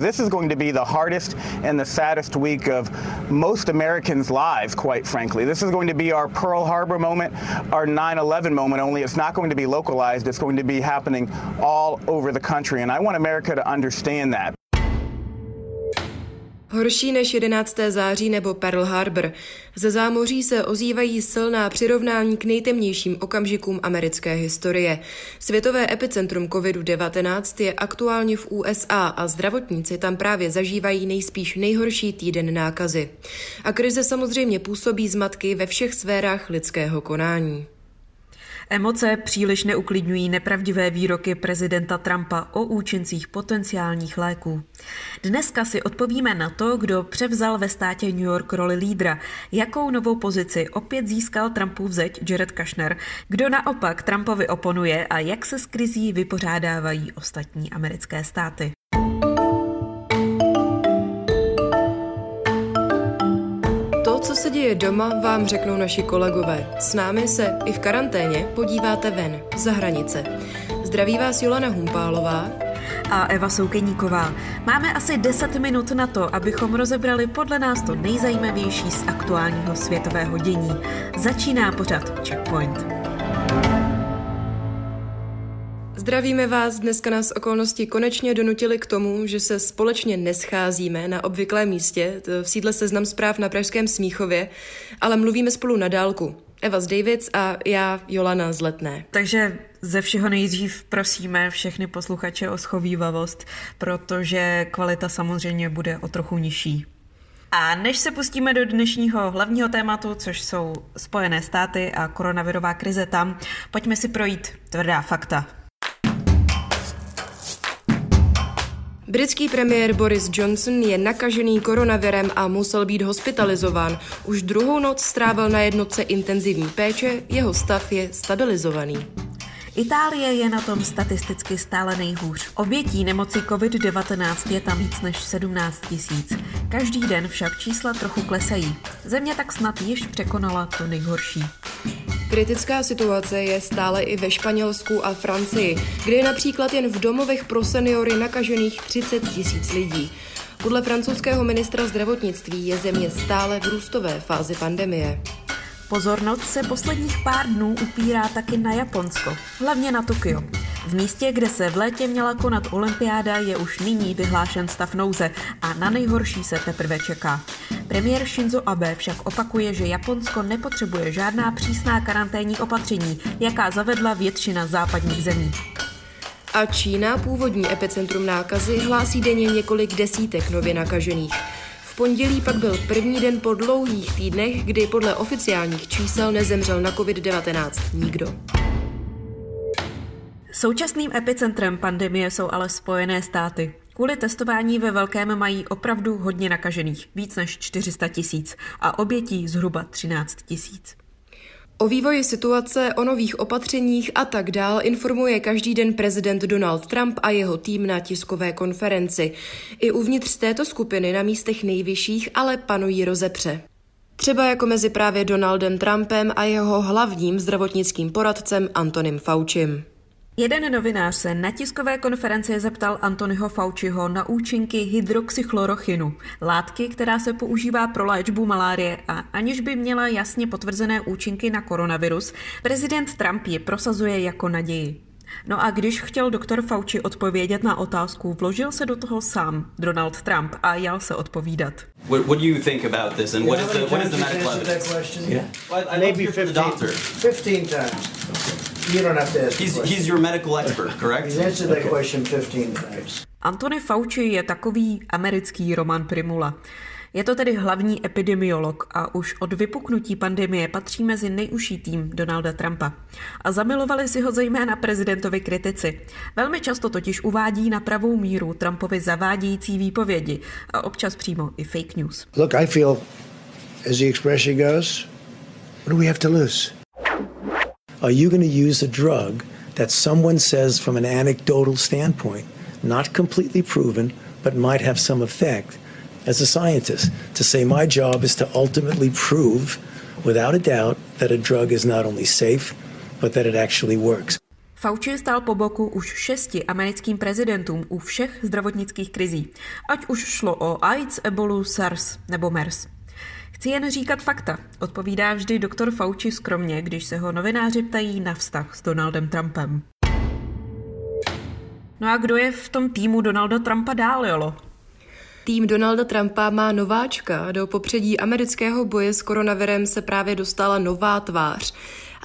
This is going to be the hardest and the saddest week of most Americans' lives, quite frankly. This is going to be our Pearl Harbor moment, our 9 11 moment, only it's not going to be localized. It's going to be happening all over the country. And I want America to understand that. Horší než 11. září nebo Pearl Harbor. Ze zámoří se ozývají silná přirovnání k nejtemnějším okamžikům americké historie. Světové epicentrum COVID-19 je aktuálně v USA a zdravotníci tam právě zažívají nejspíš nejhorší týden nákazy. A krize samozřejmě působí zmatky ve všech sférách lidského konání. Emoce příliš neuklidňují nepravdivé výroky prezidenta Trumpa o účincích potenciálních léků. Dneska si odpovíme na to, kdo převzal ve státě New York roli lídra, jakou novou pozici opět získal Trumpův zeď Jared Kushner, kdo naopak Trumpovi oponuje a jak se s krizí vypořádávají ostatní americké státy. Se děje doma, vám řeknou naši kolegové. S námi se i v karanténě podíváte ven, za hranice. Zdraví vás Jolana Humpálová a Eva Soukeníková. Máme asi 10 minut na to, abychom rozebrali podle nás to nejzajímavější z aktuálního světového dění. Začíná pořad Checkpoint. Zdravíme vás, dneska nás okolnosti konečně donutili k tomu, že se společně nescházíme na obvyklém místě, v sídle Seznam zpráv na Pražském Smíchově, ale mluvíme spolu na dálku. Eva z Davids a já, Jolana z Letné. Takže ze všeho nejdřív prosíme všechny posluchače o schovývavost, protože kvalita samozřejmě bude o trochu nižší. A než se pustíme do dnešního hlavního tématu, což jsou Spojené státy a koronavirová krize tam, pojďme si projít tvrdá fakta. Britský premiér Boris Johnson je nakažený koronavirem a musel být hospitalizován. Už druhou noc strávil na jednotce intenzivní péče, jeho stav je stabilizovaný. Itálie je na tom statisticky stále nejhůř. Obětí nemoci COVID-19 je tam víc než 17 tisíc. Každý den však čísla trochu klesají. Země tak snad již překonala to nejhorší. Kritická situace je stále i ve Španělsku a Francii, kde je například jen v domovech pro seniory nakažených 30 tisíc lidí. Podle francouzského ministra zdravotnictví je země stále v růstové fázi pandemie. Pozornost se posledních pár dnů upírá taky na Japonsko, hlavně na Tokio. V místě, kde se v létě měla konat olympiáda, je už nyní vyhlášen stav nouze a na nejhorší se teprve čeká. Premiér Shinzo Abe však opakuje, že Japonsko nepotřebuje žádná přísná karanténní opatření, jaká zavedla většina západních zemí. A Čína, původní epicentrum nákazy, hlásí denně několik desítek nově nakažených. V pondělí pak byl první den po dlouhých týdnech, kdy podle oficiálních čísel nezemřel na COVID-19 nikdo. Současným epicentrem pandemie jsou ale Spojené státy. Kvůli testování ve velkém mají opravdu hodně nakažených, víc než 400 tisíc a obětí zhruba 13 tisíc. O vývoji situace, o nových opatřeních a tak dál informuje každý den prezident Donald Trump a jeho tým na tiskové konferenci. I uvnitř této skupiny na místech nejvyšších ale panují rozepře. Třeba jako mezi právě Donaldem Trumpem a jeho hlavním zdravotnickým poradcem Antonym Faucim. Jeden novinář se na tiskové konferenci zeptal Antonyho Fauciho na účinky hydroxychlorochinu, látky, která se používá pro léčbu malárie a aniž by měla jasně potvrzené účinky na koronavirus, prezident Trump ji prosazuje jako naději. No a když chtěl doktor Fauci odpovědět na otázku, vložil se do toho sám Donald Trump a jel se odpovídat. What, what do you think about this and what is the, what is the medical evidence? Yeah. Well, Maybe 15, 15 times. You don't have to ask he's, he's your medical expert, correct? He's answered that okay. question 15 times. Anthony Fauci je takový americký Roman Primula. Je to tedy hlavní epidemiolog a už od vypuknutí pandemie patří mezi nejužší tým Donalda Trumpa. A zamilovali si ho zejména prezidentovi kritici. Velmi často totiž uvádí na pravou míru Trumpovi zavádějící výpovědi a občas přímo i fake news. Look, I feel, as the expression goes, what do we have to lose? Are you going to use a drug that someone says from an anecdotal standpoint, not completely proven, but might have some effect as a scientist to say my job is to ultimately prove without a doubt that a drug is not only safe, but that it actually works. Fauci stál po boku už šesti americkým prezidentům u všech zdravotnických krizí, ať už šlo o AIDS, ebolu, SARS nebo MERS. Chci jen říkat fakta, odpovídá vždy doktor Fauci skromně, když se ho novináři ptají na vztah s Donaldem Trumpem. No a kdo je v tom týmu Donalda Trumpa dál, Jolo? Tým Donalda Trumpa má nováčka. Do popředí amerického boje s koronavirem se právě dostala nová tvář.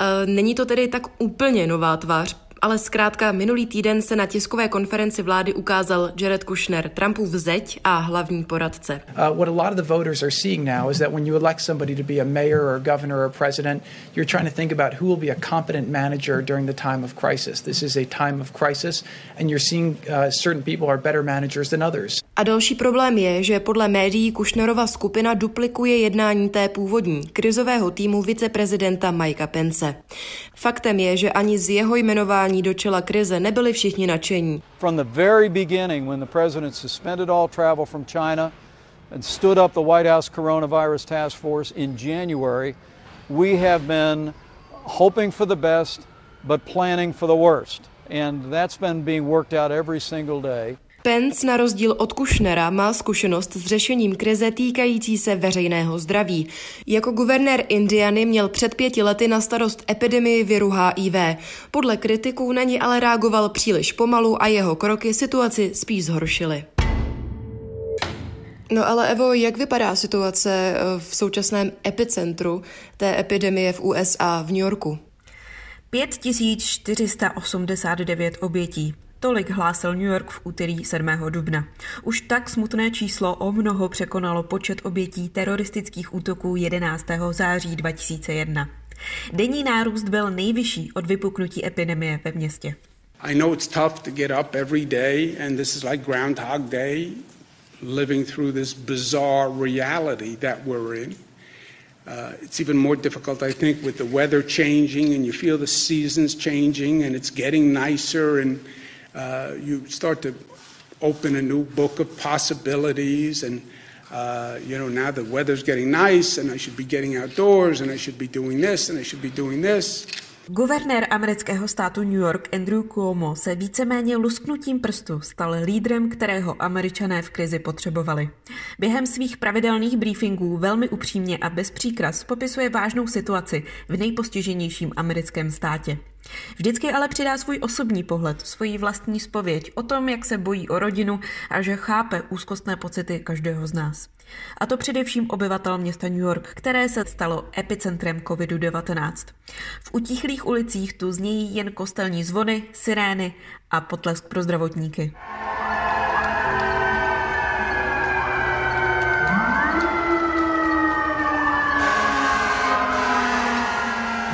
E, není to tedy tak úplně nová tvář, ale zkrátka minulý týden se na tiskové konferenci vlády ukázal Jared Kushner, Trumpův zeď a hlavní poradce. Uh, what a lot of the voters are seeing now is that when you elect somebody to be a mayor or governor or president, you're trying to think about who will be a competent manager during the time of crisis. This is a time of crisis and you're seeing uh, certain people are better managers than others. A další problém je, že podle médií Kushnerova skupina duplikuje jednání té původní krizového týmu viceprezidenta Mikea Pence. Faktem je, že ani z jeho jmenování do čela krize nebyli všichni nadšení. From the very beginning, when the president suspended all travel from China and stood up the White House Coronavirus Task Force in January, we have been hoping for the best, but planning for the worst. And that's been being worked out every single day. Pence na rozdíl od Kushnera má zkušenost s řešením krize týkající se veřejného zdraví. Jako guvernér Indiany měl před pěti lety na starost epidemii viru HIV. Podle kritiků na ní ale reagoval příliš pomalu a jeho kroky situaci spíš zhoršily. No ale Evo, jak vypadá situace eh, v současném epicentru té epidemie v USA v New Yorku? 5489 obětí. Tolik hlásil New York v úterý 7. dubna. Už tak smutné číslo o mnoho překonalo počet obětí teroristických útoků 11. září 2001. Denní nárůst byl nejvyšší od vypuknutí epidemie ve městě. I know it's tough to get up every day and this is like Groundhog Day, living through this bizarre reality that we're in. Uh, it's even more difficult, I think, with the weather changing and you feel the seasons changing and it's getting nicer and uh, you start to open a new book of possibilities and uh, you know now the weather's getting nice and I should be getting outdoors and I should be doing this and I should be doing this. Guvernér amerického státu New York Andrew Cuomo se víceméně lusknutím prstu stal lídrem, kterého američané v krizi potřebovali. Během svých pravidelných briefingů velmi upřímně a bez příkras popisuje vážnou situaci v nejpostiženějším americkém státě. Vždycky ale přidá svůj osobní pohled, svoji vlastní spověď o tom, jak se bojí o rodinu a že chápe úzkostné pocity každého z nás. A to především obyvatel města New York, které se stalo epicentrem COVID-19. V utichlých ulicích tu znějí jen kostelní zvony, sirény a potlesk pro zdravotníky.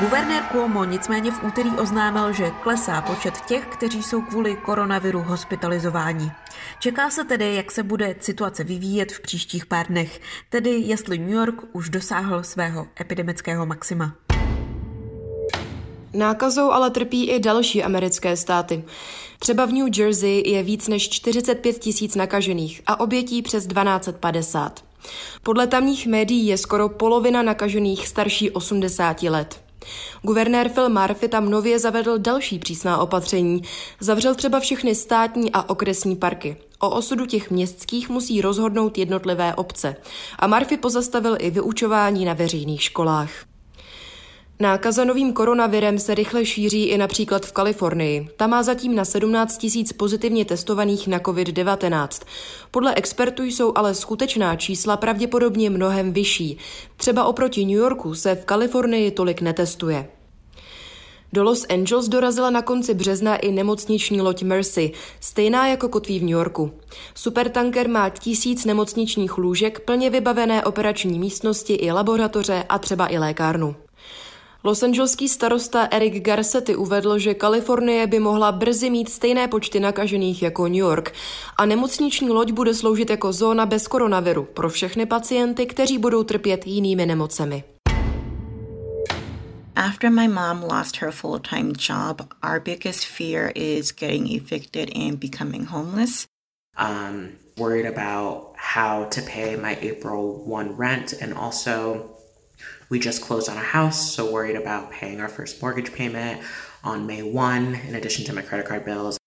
Guvernér Cuomo nicméně v úterý oznámil, že klesá počet těch, kteří jsou kvůli koronaviru hospitalizováni. Čeká se tedy, jak se bude situace vyvíjet v příštích pár dnech, tedy jestli New York už dosáhl svého epidemického maxima. Nákazou ale trpí i další americké státy. Třeba v New Jersey je víc než 45 tisíc nakažených a obětí přes 1250. Podle tamních médií je skoro polovina nakažených starší 80 let. Guvernér Phil Murphy tam nově zavedl další přísná opatření. Zavřel třeba všechny státní a okresní parky. O osudu těch městských musí rozhodnout jednotlivé obce. A Murphy pozastavil i vyučování na veřejných školách. Nákaza novým koronavirem se rychle šíří i například v Kalifornii. Ta má zatím na 17 tisíc pozitivně testovaných na COVID-19. Podle expertů jsou ale skutečná čísla pravděpodobně mnohem vyšší. Třeba oproti New Yorku se v Kalifornii tolik netestuje. Do Los Angeles dorazila na konci března i nemocniční loď Mercy, stejná jako kotví v New Yorku. Supertanker má tisíc nemocničních lůžek, plně vybavené operační místnosti i laboratoře a třeba i lékárnu. Los Angeleský starosta Eric Garcetti uvedl, že Kalifornie by mohla brzy mít stejné počty nakažených jako New York a nemocniční loď bude sloužit jako zóna bez koronaviru pro všechny pacienty, kteří budou trpět jinými nemocemi. After my mom lost her full time job, our biggest fear is getting evicted and becoming homeless. Um, worried about how to pay my April 1 rent, and also we just closed on a house, so worried about paying our first mortgage payment on May 1, in addition to my credit card bills.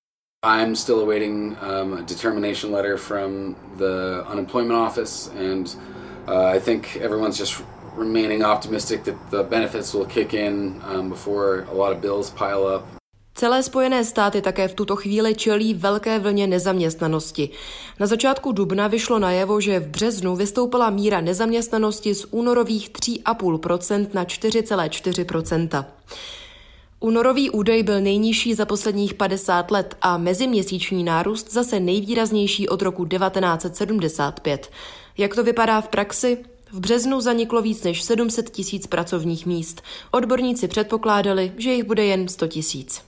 I'm still awaiting um, a determination letter from the unemployment office, and uh, I think everyone's just remaining optimistic that the benefits will kick in um, before a lot of bills pile up. Celé Spojené státy také v tuto chvíli čelí velké vlně nezaměstnanosti. Na začátku dubna vyšlo najevo, že v březnu vystoupila míra nezaměstnanosti z únorových 3,5% na 4,4%. Únorový údaj byl nejnižší za posledních 50 let a meziměsíční nárůst zase nejvýraznější od roku 1975. Jak to vypadá v praxi? V březnu zaniklo víc než 700 tisíc pracovních míst. Odborníci předpokládali, že jich bude jen 100 tisíc.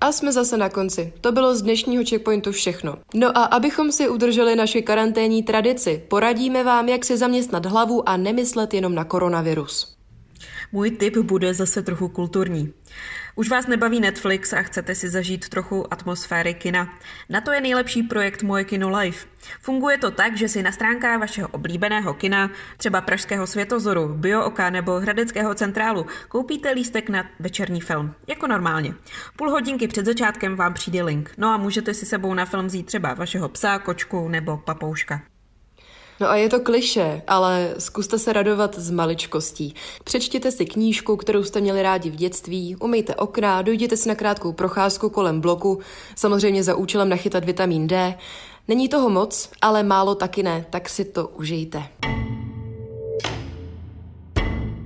A jsme zase na konci. To bylo z dnešního checkpointu všechno. No a abychom si udrželi naši karanténní tradici, poradíme vám, jak si zaměstnat hlavu a nemyslet jenom na koronavirus. Můj tip bude zase trochu kulturní. Už vás nebaví Netflix a chcete si zažít trochu atmosféry kina? Na to je nejlepší projekt Moje kino Live. Funguje to tak, že si na stránkách vašeho oblíbeného kina, třeba Pražského světozoru, Biooka nebo Hradeckého centrálu, koupíte lístek na večerní film, jako normálně. Půl hodinky před začátkem vám přijde link, no a můžete si sebou na film vzít třeba vašeho psa, kočku nebo papouška. No a je to kliše, ale zkuste se radovat z maličkostí. Přečtěte si knížku, kterou jste měli rádi v dětství, umyjte okna, dojděte si na krátkou procházku kolem bloku, samozřejmě za účelem nachytat vitamin D. Není toho moc, ale málo taky ne, tak si to užijte.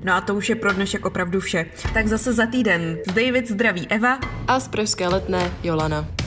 No a to už je pro dnešek opravdu vše. Tak zase za týden. David zdraví Eva a z Pražské letné Jolana.